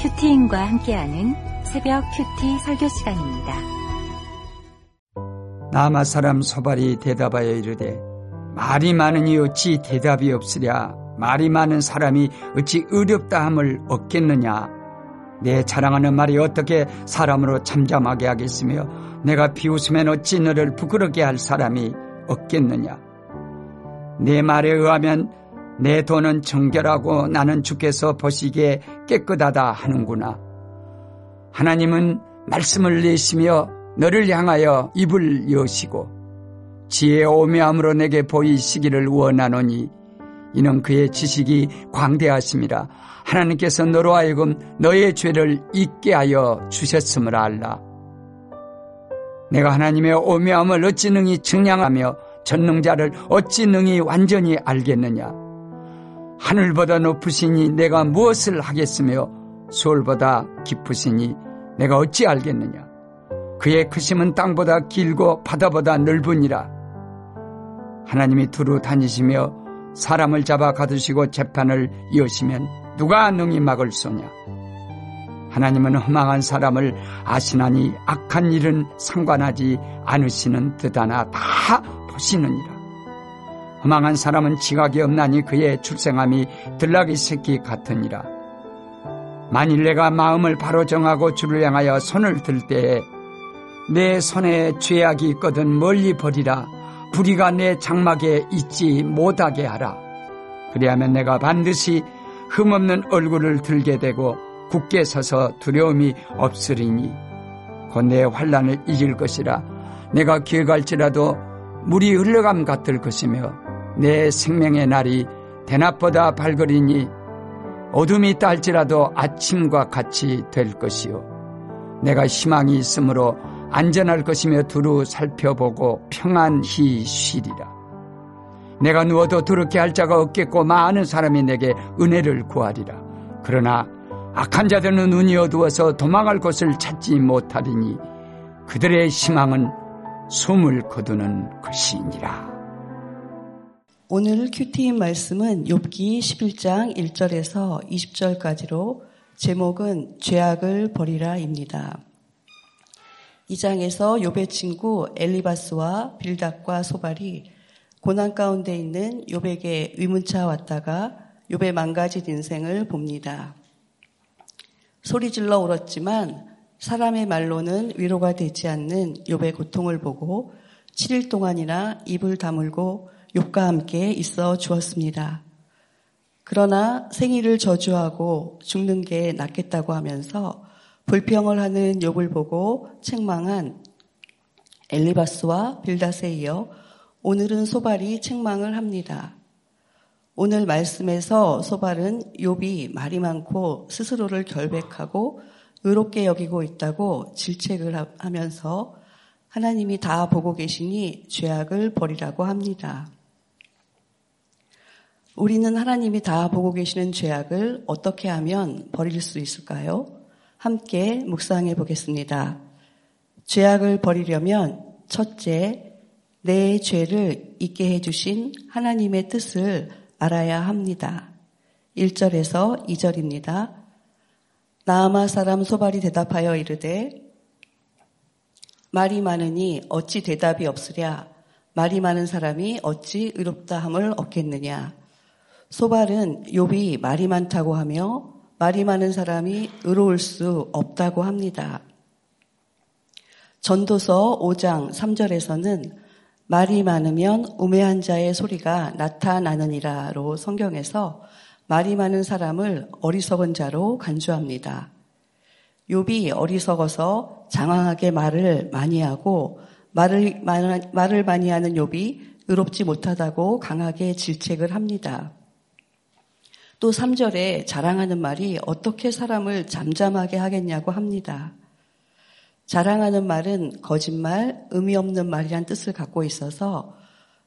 큐티인과 함께하는 새벽 큐티 설교 시간입니다. 남아 사람 소발이 대답하여 이르되 말이 많으니 어찌 대답이 없으랴? 말이 많은 사람이 어찌 어렵다 함을 얻겠느냐? 내 자랑하는 말이 어떻게 사람으로 잠잠하게 하겠으며 내가 비웃으면 어찌 너를 부끄럽게 할 사람이 없겠느냐? 내 말에 의하면 내 돈은 정결하고 나는 주께서 보시기에 깨끗하다 하는구나. 하나님은 말씀을 내시며 너를 향하여 입을 여시고 지혜의 오묘함으로 내게 보이시기를 원하노니 이는 그의 지식이 광대하심이라 하나님께서 너로 하여금 너의 죄를 잊게 하여 주셨음을 알라. 내가 하나님의 오묘함을 어찌 능히 증량하며 전능자를 어찌 능히 완전히 알겠느냐. 하늘보다 높으시니 내가 무엇을 하겠으며 수월보다 깊으시니 내가 어찌 알겠느냐. 그의 크심은 땅보다 길고 바다보다 넓으니라. 하나님이 두루 다니시며 사람을 잡아 가두시고 재판을 이으시면 누가 능히 막을 소냐. 하나님은 허망한 사람을 아시나니 악한 일은 상관하지 않으시는 듯하나 다 보시느니라. 허망한 사람은 지각이 없나니 그의 출생함이 들락이 새끼 같으니라. 만일 내가 마음을 바로 정하고 주를 향하여 손을 들 때에 내 손에 죄악이 있거든 멀리 버리라. 불의가 내 장막에 있지 못하게 하라. 그리하면 내가 반드시 흠없는 얼굴을 들게 되고 굳게 서서 두려움이 없으리니 곧 내 환란을 이길 것이라. 내가 기어갈지라도 물이 흘러감 같을 것이며 내 생명의 날이 대낮보다 밝으리니 어둠이 딸지라도 아침과 같이 될 것이요. 내가 희망이 있으므로 안전할 것이며 두루 살펴보고 평안히 쉬리라. 내가 누워도 더럽게 할 자가 없겠고 많은 사람이 내게 은혜를 구하리라. 그러나 악한 자들은 눈이 어두워서 도망할 곳을 찾지 못하리니 그들의 희망은 숨을 거두는 것이니라. 오늘 큐티인 말씀은 욥기 11장 1절에서 20절까지로 제목은 죄악을 버리라입니다. 이 장에서 욥의 친구 엘리바스와 빌닥과 소발이 고난 가운데 있는 욥에게 위문차 왔다가 욥의 망가진 인생을 봅니다. 소리질러 울었지만 사람의 말로는 위로가 되지 않는 욥의 고통을 보고 7일 동안이나 입을 다물고 욥과 함께 있어 주었습니다. 그러나 생일을 저주하고 죽는 게 낫겠다고 하면서 불평을 하는 욥을 보고 책망한 엘리바스와 빌닷에 이어 오늘은 소발이 책망을 합니다. 오늘 말씀에서 소발은 욥이 말이 많고 스스로를 결백하고 의롭게 여기고 있다고 질책을 하면서 하나님이 다 보고 계시니 죄악을 버리라고 합니다. 우리는 하나님이 다 보고 계시는 죄악을 어떻게 하면 버릴 수 있을까요? 함께 묵상해 보겠습니다. 죄악을 버리려면 첫째, 내 죄를 잊게 해주신 하나님의 뜻을 알아야 합니다. 1절에서 2절입니다. 나아마 사람 소발이 대답하여 이르되 말이 많으니 어찌 대답이 없으랴 말이 많은 사람이 어찌 의롭다 함을 얻겠느냐 소발은 욥이 말이 많다고 하며 말이 많은 사람이 의로울 수 없다고 합니다. 전도서 5장 3절에서는 말이 많으면 우매한 자의 소리가 나타나느니라로 성경에서 말이 많은 사람을 어리석은 자로 간주합니다. 욥이 어리석어서 장황하게 말을 많이 하고 말을, 말을 많이 하는 욥이 의롭지 못하다고 강하게 질책을 합니다. 또 3절에 자랑하는 말이 어떻게 사람을 잠잠하게 하겠냐고 합니다. 자랑하는 말은 거짓말, 의미 없는 말이란 뜻을 갖고 있어서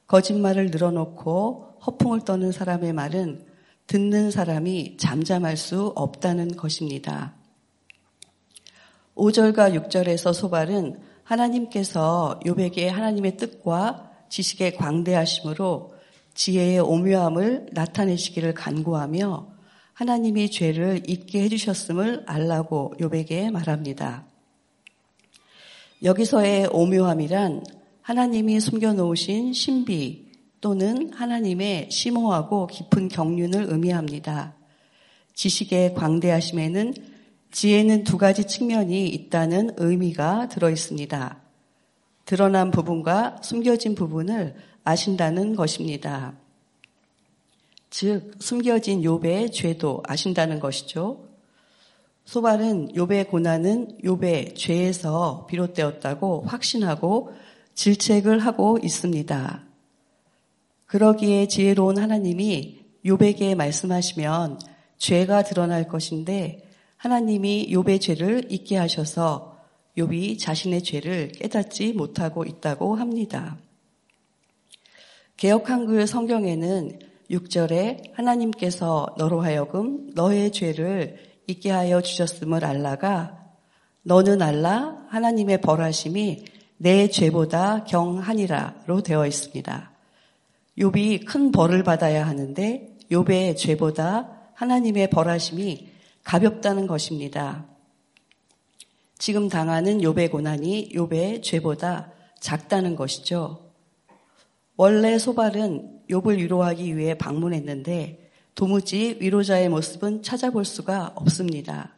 거짓말을 늘어놓고 허풍을 떠는 사람의 말은 듣는 사람이 잠잠할 수 없다는 것입니다. 5절과 6절에서 소발은 하나님께서 요백의 하나님의 뜻과 지식의 광대하심으로 지혜의 오묘함을 나타내시기를 간구하며 하나님이 죄를 잊게 해주셨음을 알라고 요백에 말합니다. 여기서의 오묘함이란 하나님이 숨겨놓으신 신비 또는 하나님의 심오하고 깊은 경륜을 의미합니다. 지식의 광대하심에는 지혜는 두 가지 측면이 있다는 의미가 들어 있습니다. 드러난 부분과 숨겨진 부분을 아신다는 것입니다. 즉 숨겨진 욥의 죄도 아신다는 것이죠. 소발은 욥의 고난은 욥의 죄에서 비롯되었다고 확신하고 질책을 하고 있습니다. 그러기에 지혜로운 하나님이 욥에게 말씀하시면 죄가 드러날 것인데 하나님이 욥의 죄를 잊게 하셔서 욥이 자신의 죄를 깨닫지 못하고 있다고 합니다. 개혁 한글 성경에는 6절에 하나님께서 너로 하여금 너의 죄를 잊게 하여 주셨음을 알라가 너는 알라 하나님의 벌하심이 내 죄보다 경하니라로 되어 있습니다. 욥이 큰 벌을 받아야 하는데 욥의 죄보다 하나님의 벌하심이 가볍다는 것입니다. 지금 당하는 욥의 고난이 욥의 죄보다 작다는 것이죠. 원래 소발은 욥을 위로하기 위해 방문했는데 도무지 위로자의 모습은 찾아볼 수가 없습니다.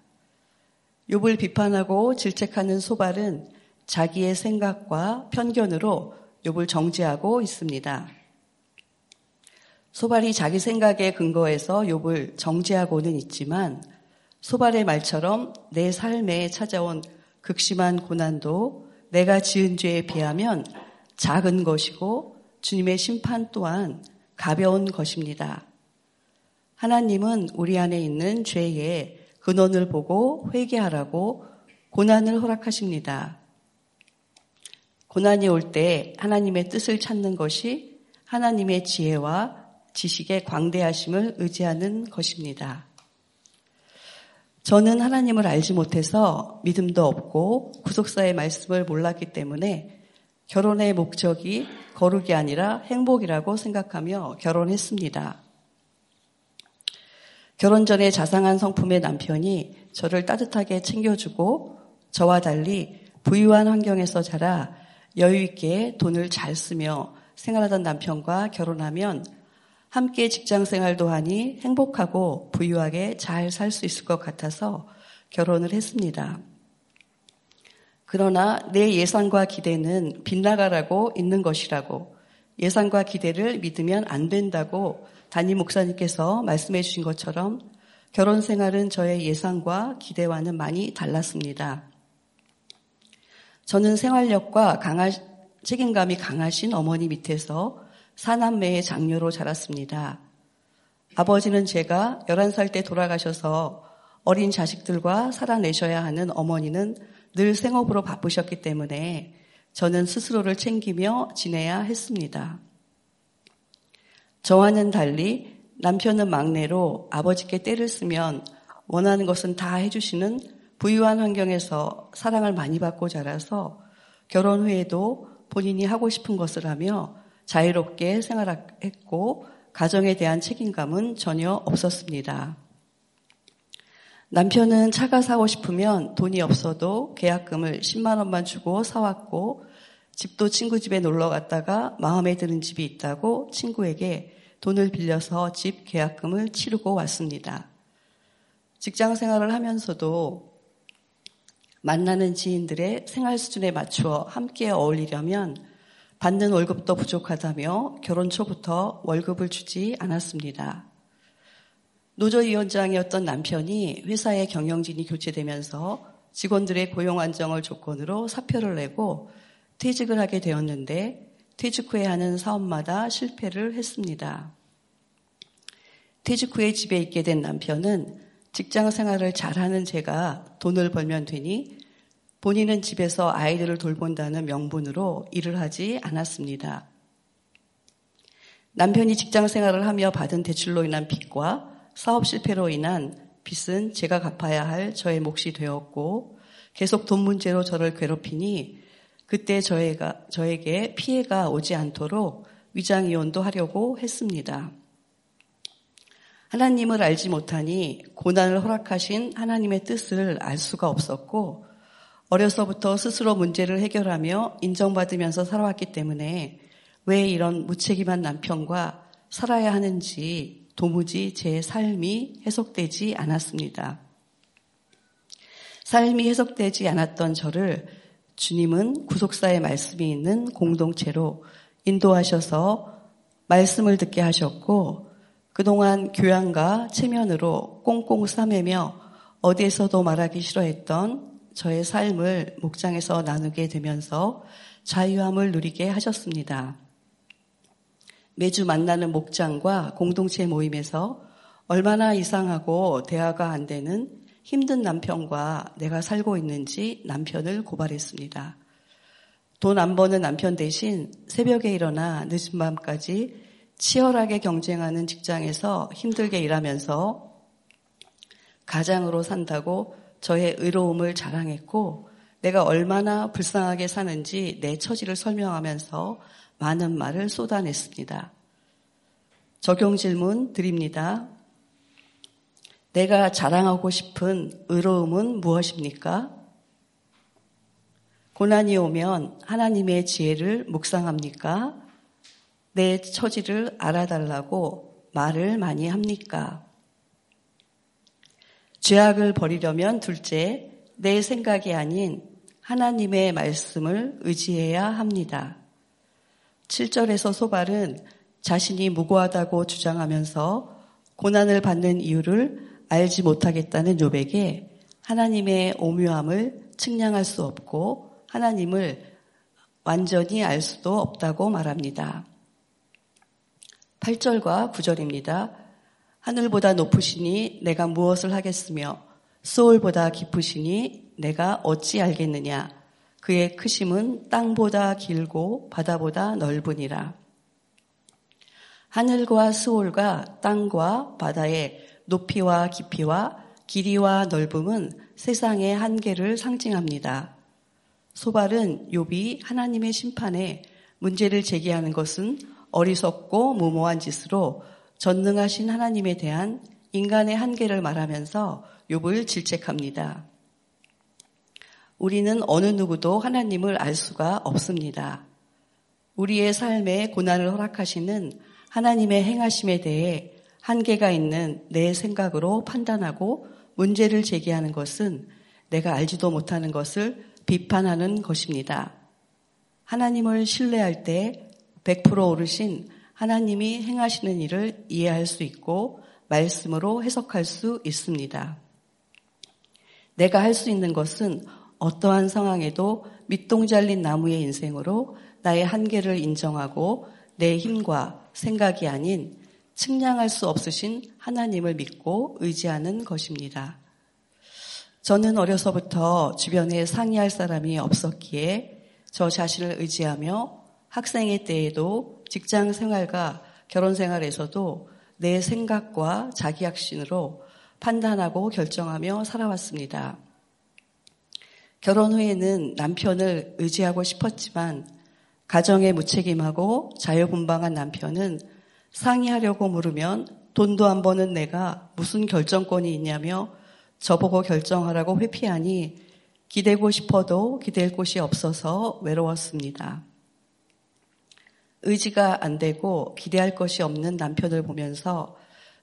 욥을 비판하고 질책하는 소발은 자기의 생각과 편견으로 욥을 정죄하고 있습니다. 소발이 자기 생각에 근거해서 욥을 정죄하고는 있지만 소발의 말처럼 내 삶에 찾아온 극심한 고난도 내가 지은 죄에 비하면 작은 것이고 주님의 심판 또한 가벼운 것입니다. 하나님은 우리 안에 있는 죄의 근원을 보고 회개하라고 고난을 허락하십니다. 고난이 올 때 하나님의 뜻을 찾는 것이 하나님의 지혜와 지식의 광대하심을 의지하는 것입니다. 저는 하나님을 알지 못해서 믿음도 없고 구속사의 말씀을 몰랐기 때문에 결혼의 목적이 거룩이 아니라 행복이라고 생각하며 결혼했습니다. 결혼 전에 자상한 성품의 남편이 저를 따뜻하게 챙겨주고 저와 달리 부유한 환경에서 자라 여유있게 돈을 잘 쓰며 생활하던 남편과 결혼하면 함께 직장 생활도 하니 행복하고 부유하게 잘 살 수 있을 것 같아서 결혼을 했습니다. 그러나 내 예상과 기대는 빗나가라고 있는 것이라고 예상과 기대를 믿으면 안 된다고 담임 목사님께서 말씀해 주신 것처럼 결혼 생활은 저의 예상과 기대와는 많이 달랐습니다. 저는 생활력과 강하, 책임감이 강하신 어머니 밑에서 사남매의 장녀로 자랐습니다. 아버지는 제가 11살 때 돌아가셔서 어린 자식들과 살아내셔야 하는 어머니는 늘 생업으로 바쁘셨기 때문에 저는 스스로를 챙기며 지내야 했습니다. 저와는 달리 남편은 막내로 아버지께 때를 쓰면 원하는 것은 다 해주시는 부유한 환경에서 사랑을 많이 받고 자라서 결혼 후에도 본인이 하고 싶은 것을 하며 자유롭게 생활했고 가정에 대한 책임감은 전혀 없었습니다. 남편은 차가 사고 싶으면 돈이 없어도 계약금을 10만 원만 주고 사왔고 집도 친구 집에 놀러 갔다가 마음에 드는 집이 있다고 친구에게 돈을 빌려서 집 계약금을 치르고 왔습니다. 직장 생활을 하면서도 만나는 지인들의 생활 수준에 맞추어 함께 어울리려면 받는 월급도 부족하다며 결혼 초부터 월급을 주지 않았습니다. 노조위원장이었던 남편이 회사의 경영진이 교체되면서 직원들의 고용 안정을 조건으로 사표를 내고 퇴직을 하게 되었는데 퇴직 후에 하는 사업마다 실패를 했습니다. 퇴직 후에 집에 있게 된 남편은 직장 생활을 잘하는 제가 돈을 벌면 되니 본인은 집에서 아이들을 돌본다는 명분으로 일을 하지 않았습니다. 남편이 직장 생활을 하며 받은 대출로 인한 빚과 사업 실패로 인한 빚은 제가 갚아야 할 저의 몫이 되었고 계속 돈 문제로 저를 괴롭히니 그때 저희가, 저에게 피해가 오지 않도록 위장 이혼도 하려고 했습니다. 하나님을 알지 못하니 고난을 허락하신 하나님의 뜻을 알 수가 없었고 어려서부터 스스로 문제를 해결하며 인정받으면서 살아왔기 때문에 왜 이런 무책임한 남편과 살아야 하는지 도무지 제 삶이 해석되지 않았습니다. 삶이 해석되지 않았던 저를 주님은 구속사의 말씀이 있는 공동체로 인도하셔서 말씀을 듣게 하셨고 그동안 교양과 체면으로 꽁꽁 싸매며 어디에서도 말하기 싫어했던 저의 삶을 목장에서 나누게 되면서 자유함을 누리게 하셨습니다. 매주 만나는 목장과 공동체 모임에서 얼마나 이상하고 대화가 안 되는 힘든 남편과 내가 살고 있는지 남편을 고발했습니다. 돈 안 버는 남편 대신 새벽에 일어나 늦은 밤까지 치열하게 경쟁하는 직장에서 힘들게 일하면서 가장으로 산다고 저의 의로움을 자랑했고 내가 얼마나 불쌍하게 사는지 내 처지를 설명하면서 많은 말을 쏟아냈습니다. 적용 질문 드립니다. 내가 자랑하고 싶은 의로움은 무엇입니까? 고난이 오면 하나님의 지혜를 묵상합니까? 내 처지를 알아달라고 말을 많이 합니까? 죄악을 버리려면 둘째, 내 생각이 아닌 하나님의 말씀을 의지해야 합니다. 7절에서 소발은 자신이 무고하다고 주장하면서 고난을 받는 이유를 알지 못하겠다는 요백에 하나님의 오묘함을 측량할 수 없고 하나님을 완전히 알 수도 없다고 말합니다. 8절과 9절입니다. 하늘보다 높으시니 내가 무엇을 하겠으며 수월보다 깊으시니 내가 어찌 알겠느냐. 그의 크심은 땅보다 길고 바다보다 넓으니라. 하늘과 수월과 땅과 바다의 높이와 깊이와 길이와 넓음은 세상의 한계를 상징합니다. 소발은 욥이 하나님의 심판에 문제를 제기하는 것은 어리석고 무모한 짓으로 전능하신 하나님에 대한 인간의 한계를 말하면서 욥을 질책합니다. 우리는 어느 누구도 하나님을 알 수가 없습니다. 우리의 삶에 고난을 허락하시는 하나님의 행하심에 대해 한계가 있는 내 생각으로 판단하고 문제를 제기하는 것은 내가 알지도 못하는 것을 비판하는 것입니다. 하나님을 신뢰할 때 100% 오르신 하나님이 행하시는 일을 이해할 수 있고 말씀으로 해석할 수 있습니다. 내가 할 수 있는 것은 어떠한 상황에도 밑동 잘린 나무의 인생으로 나의 한계를 인정하고 내 힘과 생각이 아닌 측량할 수 없으신 하나님을 믿고 의지하는 것입니다. 저는 어려서부터 주변에 상의할 사람이 없었기에 저 자신을 의지하며 학생의 때에도 직장 생활과 결혼 생활에서도 내 생각과 자기 확신으로 판단하고 결정하며 살아왔습니다. 결혼 후에는 남편을 의지하고 싶었지만 가정에 무책임하고 자유분방한 남편은 상의하려고 물으면 돈도 안 버는 내가 무슨 결정권이 있냐며 저보고 결정하라고 회피하니 기대고 싶어도 기댈 곳이 없어서 외로웠습니다. 의지가 안 되고 기대할 것이 없는 남편을 보면서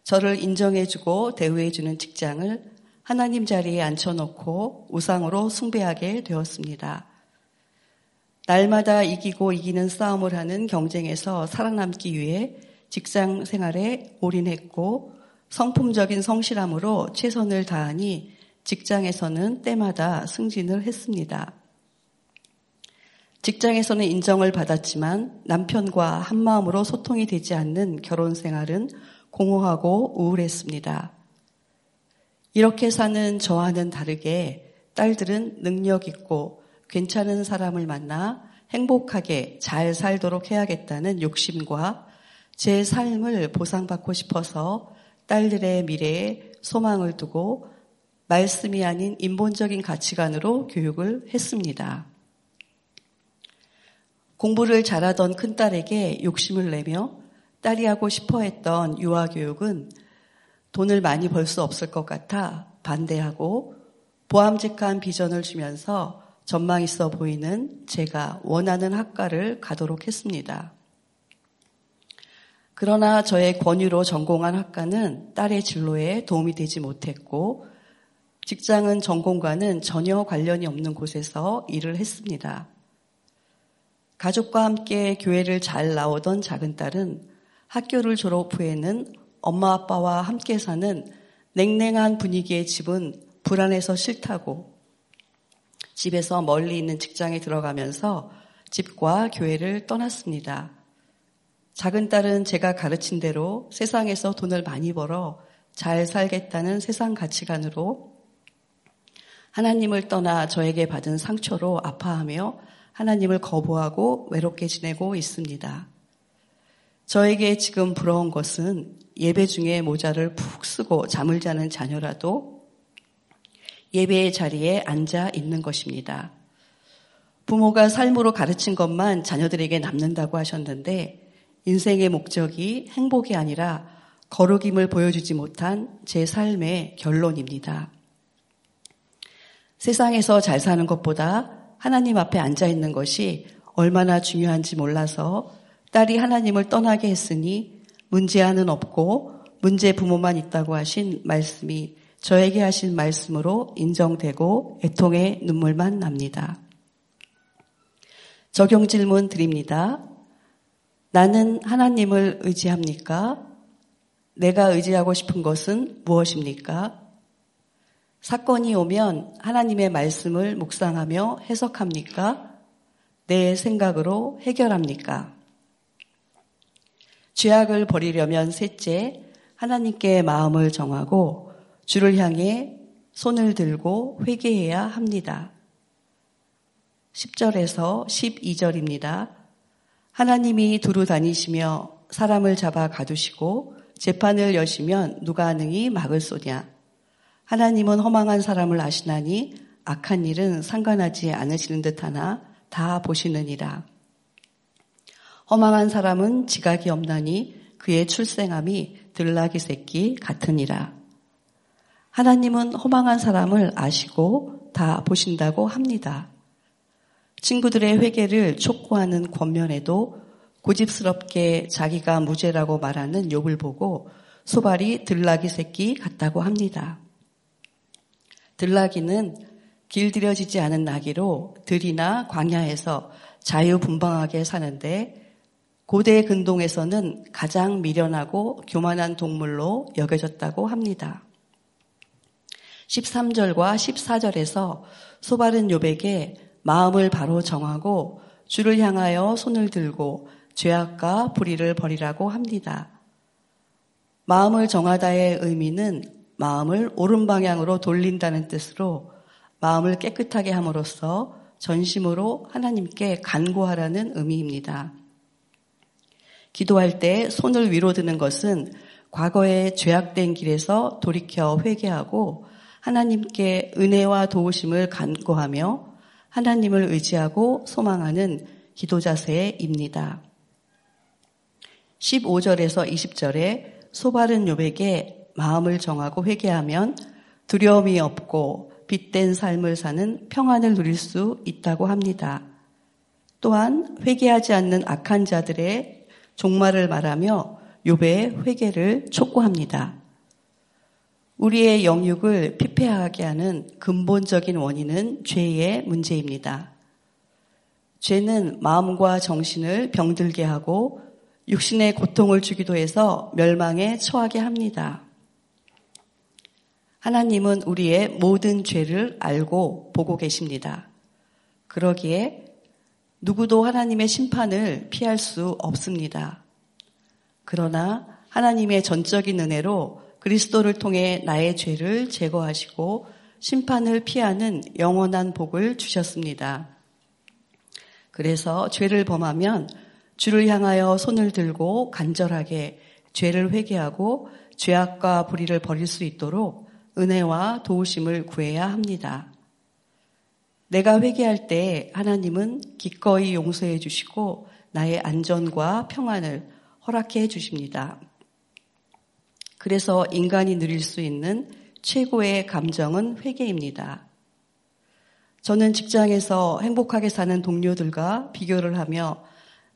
저를 인정해주고 대우해주는 직장을 하나님 자리에 앉혀놓고 우상으로 숭배하게 되었습니다. 날마다 이기고 이기는 싸움을 하는 경쟁에서 살아남기 위해 직장 생활에 올인했고 성품적인 성실함으로 최선을 다하니 직장에서는 때마다 승진을 했습니다. 직장에서는 인정을 받았지만 남편과 한마음으로 소통이 되지 않는 결혼 생활은 공허하고 우울했습니다. 이렇게 사는 저와는 다르게 딸들은 능력 있고 괜찮은 사람을 만나 행복하게 잘 살도록 해야겠다는 욕심과 제 삶을 보상받고 싶어서 딸들의 미래에 소망을 두고 말씀이 아닌 인본적인 가치관으로 교육을 했습니다. 공부를 잘하던 큰딸에게 욕심을 내며 딸이 하고 싶어 했던 유아교육은 돈을 많이 벌 수 없을 것 같아 반대하고 보암직한 비전을 주면서 전망 있어 보이는 제가 원하는 학과를 가도록 했습니다. 그러나 저의 권유로 전공한 학과는 딸의 진로에 도움이 되지 못했고 직장은 전공과는 전혀 관련이 없는 곳에서 일을 했습니다. 가족과 함께 교회를 잘 나오던 작은 딸은 학교를 졸업 후에는 엄마 아빠와 함께 사는 냉랭한 분위기의 집은 불안해서 싫다고 집에서 멀리 있는 직장에 들어가면서 집과 교회를 떠났습니다. 작은 딸은 제가 가르친 대로 세상에서 돈을 많이 벌어 잘 살겠다는 세상 가치관으로 하나님을 떠나 저에게 받은 상처로 아파하며 하나님을 거부하고 외롭게 지내고 있습니다. 저에게 지금 부러운 것은 예배 중에 모자를 푹 쓰고 잠을 자는 자녀라도 예배의 자리에 앉아 있는 것입니다. 부모가 삶으로 가르친 것만 자녀들에게 남는다고 하셨는데 인생의 목적이 행복이 아니라 거룩임을 보여주지 못한 제 삶의 결론입니다. 세상에서 잘 사는 것보다 하나님 앞에 앉아 있는 것이 얼마나 중요한지 몰라서 딸이 하나님을 떠나게 했으니 문제아는 없고 문제 부모만 있다고 하신 말씀이 저에게 하신 말씀으로 인정되고 애통의 눈물만 납니다. 적용 질문 드립니다. 나는 하나님을 의지합니까? 내가 의지하고 싶은 것은 무엇입니까? 사건이 오면 하나님의 말씀을 묵상하며 해석합니까? 내 생각으로 해결합니까? 죄악을 버리려면 셋째, 하나님께 마음을 정하고 주를 향해 손을 들고 회개해야 합니다. 10절에서 12절입니다. 하나님이 두루 다니시며 사람을 잡아 가두시고 재판을 여시면 누가 능히 막을 소냐. 하나님은 허망한 사람을 아시나니 악한 일은 상관하지 않으시는 듯 하나 다 보시느니라. 허망한 사람은 지각이 없나니 그의 출생함이 들나귀 새끼 같으니라. 하나님은 허망한 사람을 아시고 다 보신다고 합니다. 친구들의 회개를 촉구하는 권면에도 고집스럽게 자기가 무죄라고 말하는 욥을 보고 소발이 들나귀 새끼 같다고 합니다. 들나귀는 길들여지지 않은 나귀로 들이나 광야에서 자유분방하게 사는데 고대 근동에서는 가장 미련하고 교만한 동물로 여겨졌다고 합니다. 13절과 14절에서 소바른 욥에게 마음을 바로 정하고 주를 향하여 손을 들고 죄악과 불의를 버리라고 합니다. 마음을 정하다의 의미는 마음을 옳은 방향으로 돌린다는 뜻으로 마음을 깨끗하게 함으로써 전심으로 하나님께 간구하라는 의미입니다. 기도할 때 손을 위로 드는 것은 과거에 죄악된 길에서 돌이켜 회개하고 하나님께 은혜와 도우심을 간구하며 하나님을 의지하고 소망하는 기도 자세입니다. 15절에서 20절에 소바른 욥에게 마음을 정하고 회개하면 두려움이 없고 빛된 삶을 사는 평안을 누릴 수 있다고 합니다. 또한 회개하지 않는 악한 자들의 종말을 말하며 욥의 회개를 촉구합니다. 우리의 영육을 피폐하게 하는 근본적인 원인은 죄의 문제입니다. 죄는 마음과 정신을 병들게 하고 육신의 고통을 주기도 해서 멸망에 처하게 합니다. 하나님은 우리의 모든 죄를 알고 보고 계십니다. 그러기에 누구도 하나님의 심판을 피할 수 없습니다. 그러나 하나님의 전적인 은혜로 그리스도를 통해 나의 죄를 제거하시고 심판을 피하는 영원한 복을 주셨습니다. 그래서 죄를 범하면 주를 향하여 손을 들고 간절하게 죄를 회개하고 죄악과 불의를 버릴 수 있도록 은혜와 도우심을 구해야 합니다. 내가 회개할 때 하나님은 기꺼이 용서해 주시고 나의 안전과 평안을 허락해 주십니다. 그래서 인간이 누릴 수 있는 최고의 감정은 회개입니다. 저는 직장에서 행복하게 사는 동료들과 비교를 하며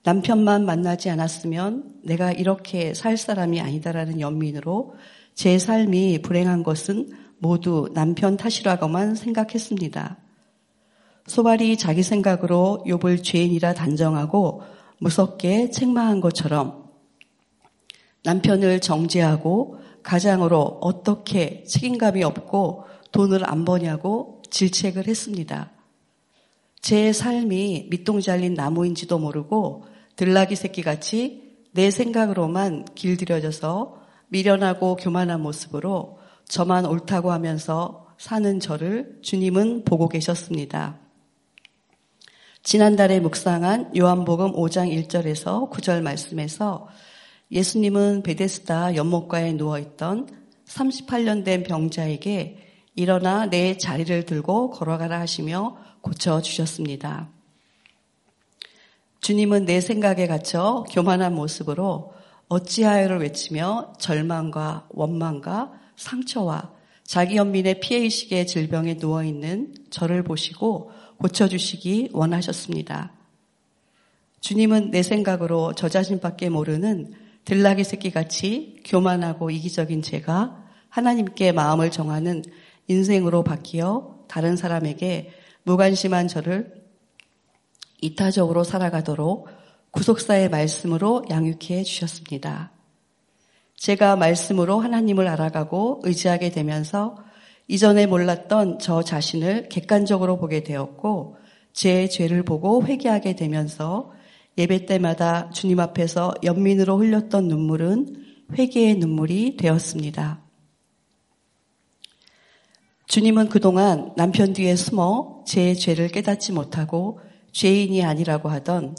남편만 만나지 않았으면 내가 이렇게 살 사람이 아니다라는 연민으로 제 삶이 불행한 것은 모두 남편 탓이라고만 생각했습니다. 소발이 자기 생각으로 욥을 죄인이라 단정하고 무섭게 책망한 것처럼 남편을 정죄하고 가장으로 어떻게 책임감이 없고 돈을 안 버냐고 질책을 했습니다. 제 삶이 밑동 잘린 나무인지도 모르고 들나귀 새끼 같이 내 생각으로만 길들여져서 미련하고 교만한 모습으로 저만 옳다고 하면서 사는 저를 주님은 보고 계셨습니다. 지난달에 묵상한 요한복음 5장 1절에서 9절 말씀에서 예수님은 베데스다 연못가에 누워있던 38년 된 병자에게 일어나 내 자리를 들고 걸어가라 하시며 고쳐주셨습니다. 주님은 내 생각에 갇혀 교만한 모습으로 어찌하여를 외치며 절망과 원망과 상처와 자기 연민의 피해의식의 질병에 누워있는 저를 보시고 고쳐주시기 원하셨습니다. 주님은 내 생각으로 저 자신밖에 모르는 들나귀 새끼 같이 교만하고 이기적인 제가 하나님께 마음을 정하는 인생으로 바뀌어 다른 사람에게 무관심한 저를 이타적으로 살아가도록 구속사의 말씀으로 양육해 주셨습니다. 제가 말씀으로 하나님을 알아가고 의지하게 되면서 이전에 몰랐던 저 자신을 객관적으로 보게 되었고 제 죄를 보고 회개하게 되면서 예배 때마다 주님 앞에서 연민으로 흘렸던 눈물은 회개의 눈물이 되었습니다. 주님은 그동안 남편 뒤에 숨어 제 죄를 깨닫지 못하고 죄인이 아니라고 하던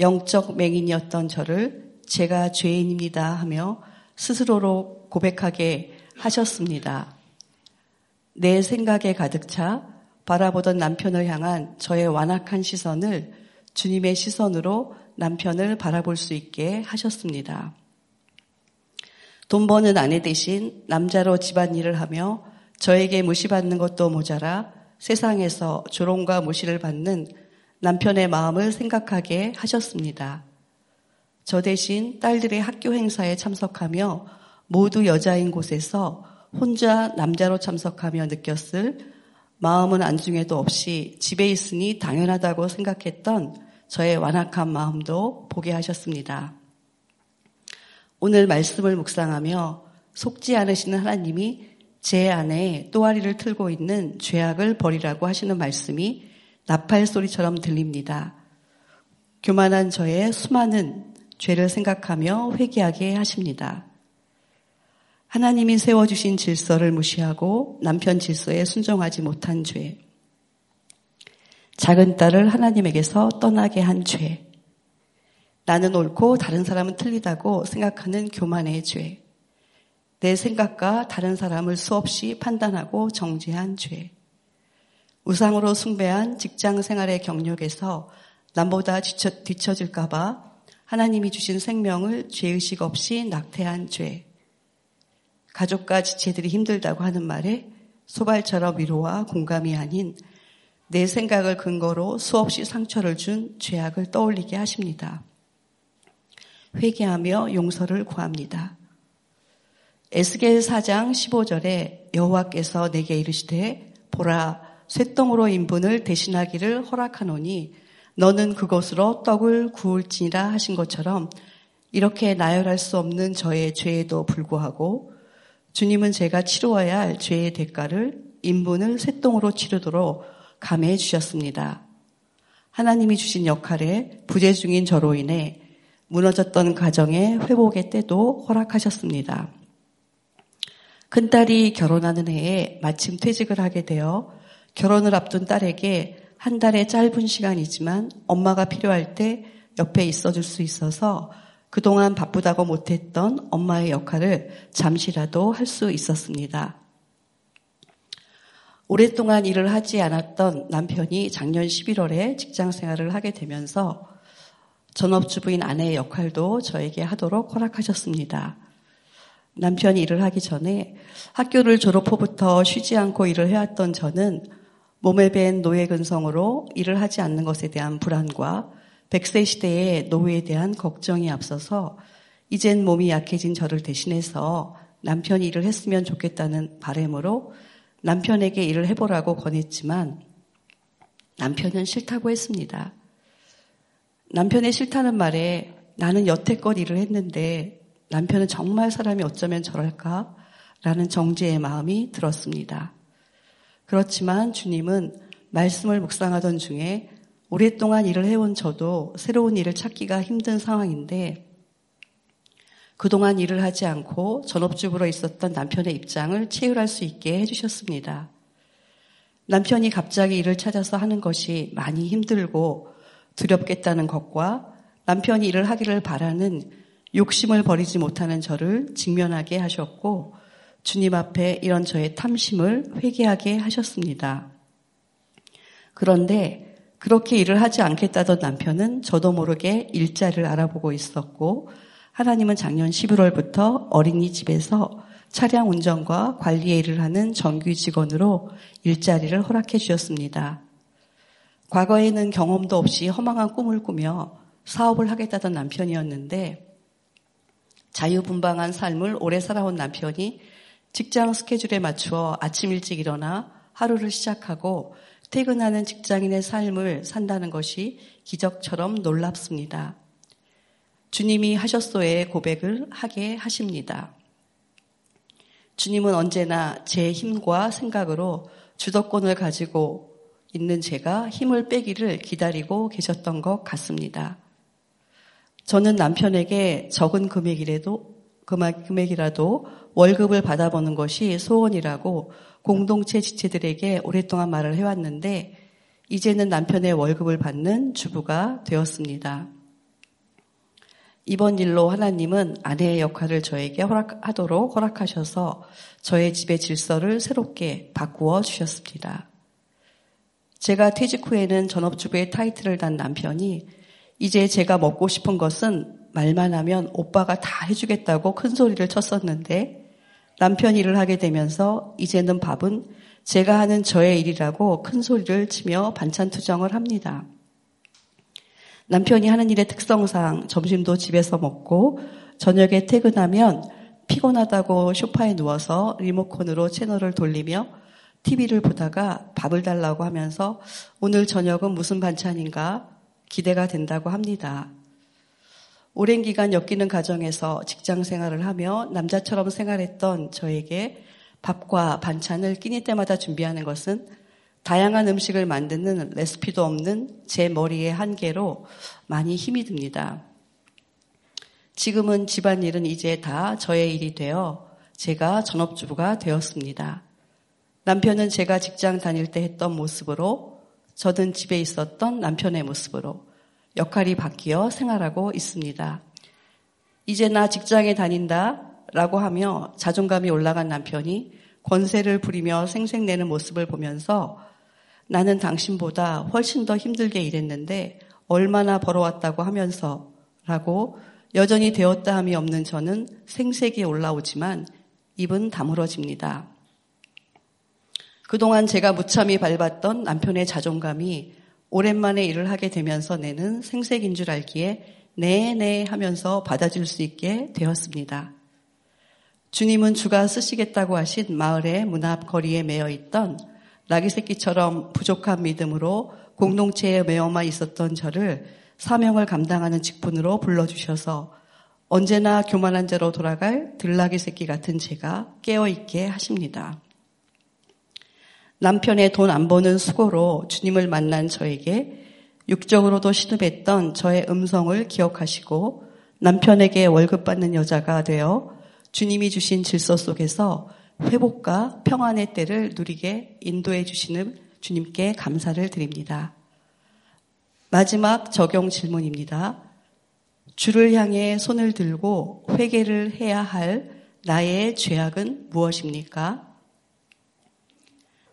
영적 맹인이었던 저를 제가 죄인입니다 하며 스스로로 고백하게 하셨습니다. 내 생각에 가득 차 바라보던 남편을 향한 저의 완악한 시선을 주님의 시선으로 남편을 바라볼 수 있게 하셨습니다. 돈 버는 아내 대신 남자로 집안일을 하며 저에게 무시받는 것도 모자라 세상에서 조롱과 무시를 받는 남편의 마음을 생각하게 하셨습니다. 저 대신 딸들의 학교 행사에 참석하며 모두 여자인 곳에서 혼자 남자로 참석하며 느꼈을 마음은 안중에도 없이 집에 있으니 당연하다고 생각했던 저의 완악한 마음도 보게 하셨습니다. 오늘 말씀을 묵상하며 속지 않으시는 하나님이 제 안에 또아리를 틀고 있는 죄악을 버리라고 하시는 말씀이 나팔 소리처럼 들립니다. 교만한 저의 수많은 죄를 생각하며 회개하게 하십니다. 하나님이 세워주신 질서를 무시하고 남편 질서에 순종하지 못한 죄. 작은 딸을 하나님에게서 떠나게 한 죄. 나는 옳고 다른 사람은 틀리다고 생각하는 교만의 죄. 내 생각과 다른 사람을 수없이 판단하고 정죄한 죄. 우상으로 숭배한 직장 생활의 경력에서 남보다 뒤처, 뒤처질까봐 하나님이 주신 생명을 죄의식 없이 낙태한 죄. 가족과 지체들이 힘들다고 하는 말에 소발처럼 위로와 공감이 아닌 내 생각을 근거로 수없이 상처를 준 죄악을 떠올리게 하십니다. 회개하며 용서를 구합니다. 에스겔 4장 15절에 여호와께서 내게 이르시되 보라 쇠똥으로 인분을 대신하기를 허락하노니 너는 그것으로 떡을 구울지니라 하신 것처럼 이렇게 나열할 수 없는 저의 죄에도 불구하고 주님은 제가 치루어야 할 죄의 대가를 인분을 쇠똥으로 치르도록 감해 주셨습니다. 하나님이 주신 역할에 부재 중인 저로 인해 무너졌던 가정의 회복의 때도 허락하셨습니다. 큰딸이 결혼하는 해에 마침 퇴직을 하게 되어 결혼을 앞둔 딸에게 한 달의 짧은 시간이지만 엄마가 필요할 때 옆에 있어 줄 수 있어서 그동안 바쁘다고 못했던 엄마의 역할을 잠시라도 할 수 있었습니다. 오랫동안 일을 하지 않았던 남편이 작년 11월에 직장 생활을 하게 되면서 전업주부인 아내의 역할도 저에게 하도록 허락하셨습니다. 남편이 일을 하기 전에 학교를 졸업 후부터 쉬지 않고 일을 해왔던 저는 몸에 밴 노예 근성으로 일을 하지 않는 것에 대한 불안과 100세 시대의 노후에 대한 걱정이 앞서서 이젠 몸이 약해진 저를 대신해서 남편이 일을 했으면 좋겠다는 바램으로 남편에게 일을 해보라고 권했지만 남편은 싫다고 했습니다. 남편의 싫다는 말에 나는 여태껏 일을 했는데 남편은 정말 사람이 어쩌면 저럴까? 라는 정죄의 마음이 들었습니다. 그렇지만 주님은 말씀을 묵상하던 중에 오랫동안 일을 해온 저도 새로운 일을 찾기가 힘든 상황인데 그동안 일을 하지 않고 전업주부로 있었던 남편의 입장을 체휼할 수 있게 해주셨습니다. 남편이 갑자기 일을 찾아서 하는 것이 많이 힘들고 두렵겠다는 것과 남편이 일을 하기를 바라는 욕심을 버리지 못하는 저를 직면하게 하셨고 주님 앞에 이런 저의 탐심을 회개하게 하셨습니다. 그런데 그렇게 일을 하지 않겠다던 남편은 저도 모르게 일자리를 알아보고 있었고 하나님은 작년 11월부터 어린이집에서 차량 운전과 관리의 일을 하는 정규 직원으로 일자리를 허락해 주셨습니다. 과거에는 경험도 없이 허망한 꿈을 꾸며 사업을 하겠다던 남편이었는데 자유분방한 삶을 오래 살아온 남편이 직장 스케줄에 맞추어 아침 일찍 일어나 하루를 시작하고 퇴근하는 직장인의 삶을 산다는 것이 기적처럼 놀랍습니다. 주님이 하셨소의 고백을 하게 하십니다. 주님은 언제나 제 힘과 생각으로 주도권을 가지고 있는 제가 힘을 빼기를 기다리고 계셨던 것 같습니다. 저는 남편에게 적은 금액이라도 금액이라도 월급을 받아보는 것이 소원이라고 공동체 지체들에게 오랫동안 말을 해왔는데 이제는 남편의 월급을 받는 주부가 되었습니다. 이번 일로 하나님은 아내의 역할을 저에게 허락하도록 허락하셔서 저의 집의 질서를 새롭게 바꾸어 주셨습니다. 제가 퇴직 후에는 전업주부의 타이틀을 단 남편이 이제 제가 먹고 싶은 것은 말만 하면 오빠가 다 해주겠다고 큰 소리를 쳤었는데 남편 일을 하게 되면서 이제는 밥은 제가 하는 저의 일이라고 큰 소리를 치며 반찬 투정을 합니다. 남편이 하는 일의 특성상 점심도 집에서 먹고 저녁에 퇴근하면 피곤하다고 쇼파에 누워서 리모컨으로 채널을 돌리며 TV를 보다가 밥을 달라고 하면서 오늘 저녁은 무슨 반찬인가 기대가 된다고 합니다. 오랜 기간 엮이는 가정에서 직장 생활을 하며 남자처럼 생활했던 저에게 밥과 반찬을 끼니 때마다 준비하는 것은 다양한 음식을 만드는 레시피도 없는 제 머리의 한계로 많이 힘이 듭니다. 지금은 집안일은 이제 다 저의 일이 되어 제가 전업주부가 되었습니다. 남편은 제가 직장 다닐 때 했던 모습으로 저는 집에 있었던 남편의 모습으로 역할이 바뀌어 생활하고 있습니다. 이제 나 직장에 다닌다 라고 하며 자존감이 올라간 남편이 권세를 부리며 생색내는 모습을 보면서 나는 당신보다 훨씬 더 힘들게 일했는데 얼마나 벌어왔다고 하면서 라고 여전히 되었다 함이 없는 저는 생색이 올라오지만 입은 다물어집니다. 그동안 제가 무참히 밟았던 남편의 자존감이 오랜만에 일을 하게 되면서 내는 생색인 줄 알기에 네네 하면서 받아줄 수 있게 되었습니다. 주님은 주가 쓰시겠다고 하신 마을의 문 앞 거리에 매여 있던 나귀 새끼처럼 부족한 믿음으로 공동체에 매어만 있었던 저를 사명을 감당하는 직분으로 불러주셔서 언제나 교만한 자로 돌아갈 들나귀 새끼 같은 제가 깨어있게 하십니다. 남편의 돈 안 버는 수고로 주님을 만난 저에게 육적으로도 신음했던 저의 음성을 기억하시고 남편에게 월급 받는 여자가 되어 주님이 주신 질서 속에서 회복과 평안의 때를 누리게 인도해 주시는 주님께 감사를 드립니다. 마지막 적용 질문입니다. 주를 향해 손을 들고 회개를 해야 할 나의 죄악은 무엇입니까?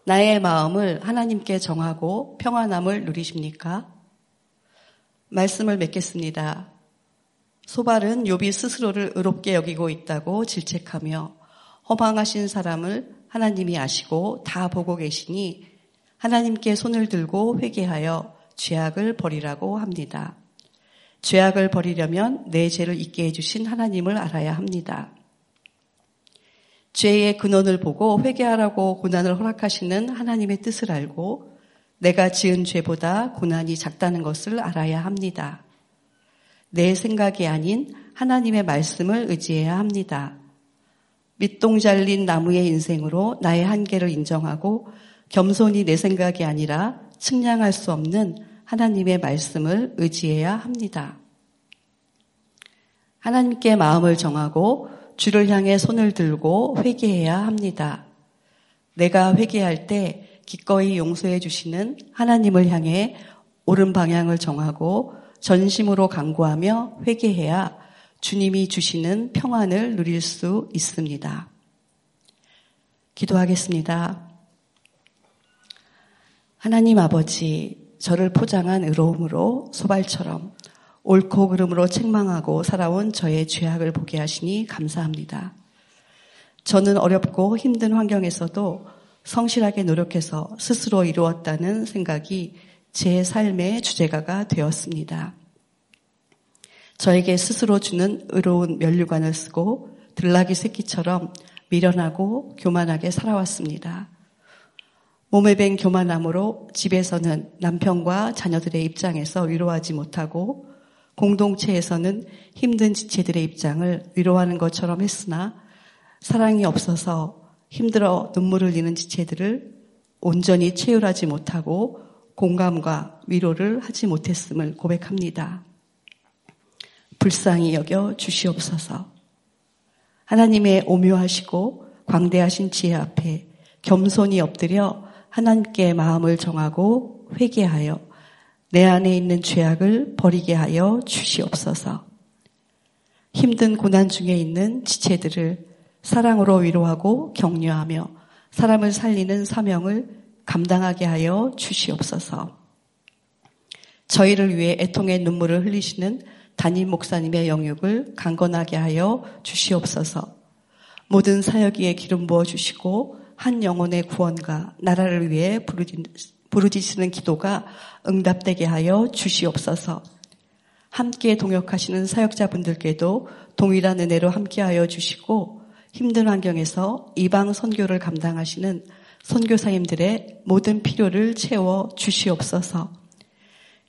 나의 마음을 하나님께 정하고 평안함을 누리십니까? 말씀을 맺겠습니다. 소발은 욥이 스스로를 의롭게 여기고 있다고 질책하며 허망하신 사람을 하나님이 아시고 다 보고 계시니 하나님께 손을 들고 회개하여 죄악을 버리라고 합니다. 죄악을 버리려면 내 죄를 잊게 해주신 하나님을 알아야 합니다. 죄의 근원을 보고 회개하라고 고난을 허락하시는 하나님의 뜻을 알고 내가 지은 죄보다 고난이 작다는 것을 알아야 합니다. 내 생각이 아닌 하나님의 말씀을 의지해야 합니다. 밑동 잘린 나무의 인생으로 나의 한계를 인정하고 겸손히 내 생각이 아니라 측량할 수 없는 하나님의 말씀을 의지해야 합니다. 하나님께 마음을 정하고 주를 향해 손을 들고 회개해야 합니다. 내가 회개할 때 기꺼이 용서해 주시는 하나님을 향해 옳은 방향을 정하고 전심으로 강구하며 회개해야 주님이 주시는 평안을 누릴 수 있습니다. 기도하겠습니다. 하나님 아버지, 저를 포장한 의로움으로 소발처럼 옳고 그름으로 책망하고 살아온 저의 죄악을 보게 하시니 감사합니다. 저는 어렵고 힘든 환경에서도 성실하게 노력해서 스스로 이루었다는 생각이 제 삶의 주제가가 되었습니다. 저에게 스스로 주는 의로운 면류관을 쓰고 들락이 새끼처럼 미련하고 교만하게 살아왔습니다. 몸에 밴 교만함으로 집에서는 남편과 자녀들의 입장에서 위로하지 못하고 공동체에서는 힘든 지체들의 입장을 위로하는 것처럼 했으나 사랑이 없어서 힘들어 눈물을 흘리는 지체들을 온전히 체휼하지 못하고 공감과 위로를 하지 못했음을 고백합니다. 불쌍히 여겨 주시옵소서. 하나님의 오묘하시고 광대하신 지혜 앞에 겸손히 엎드려 하나님께 마음을 정하고 회개하여 내 안에 있는 죄악을 버리게 하여 주시옵소서. 힘든 고난 중에 있는 지체들을 사랑으로 위로하고 격려하며 사람을 살리는 사명을 감당하게 하여 주시옵소서. 저희를 위해 애통의 눈물을 흘리시는 담임 목사님의 영육을 강건하게 하여 주시옵소서. 모든 사역에 기름 부어 주시고 한 영혼의 구원과 나라를 위해 부르짖 는 기도가 응답되게 하여 주시옵소서. 함께 동역하시는 사역자분들께도 동일한 은혜로 함께하여 주시고 힘든 환경에서 이방 선교를 감당하시는 선교사님들의 모든 필요를 채워 주시옵소서.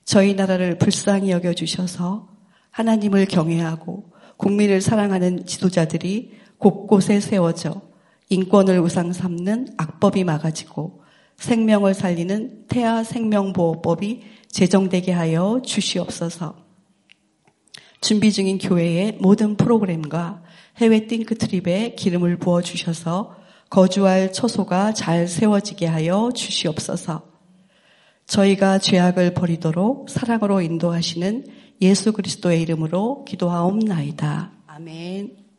저희 나라를 불쌍히 여겨 주셔서 하나님을 경외하고 국민을 사랑하는 지도자들이 곳곳에 세워져 인권을 우상 삼는 악법이 막아지고 생명을 살리는 태아 생명보호법이 제정되게 하여 주시옵소서. 준비 중인 교회의 모든 프로그램과 해외 띵크트립에 기름을 부어 주셔서 거주할 처소가 잘 세워지게 하여 주시옵소서. 저희가 죄악을 버리도록 사랑으로 인도하시는 예수 그리스도의 이름으로 기도하옵나이다. 아멘.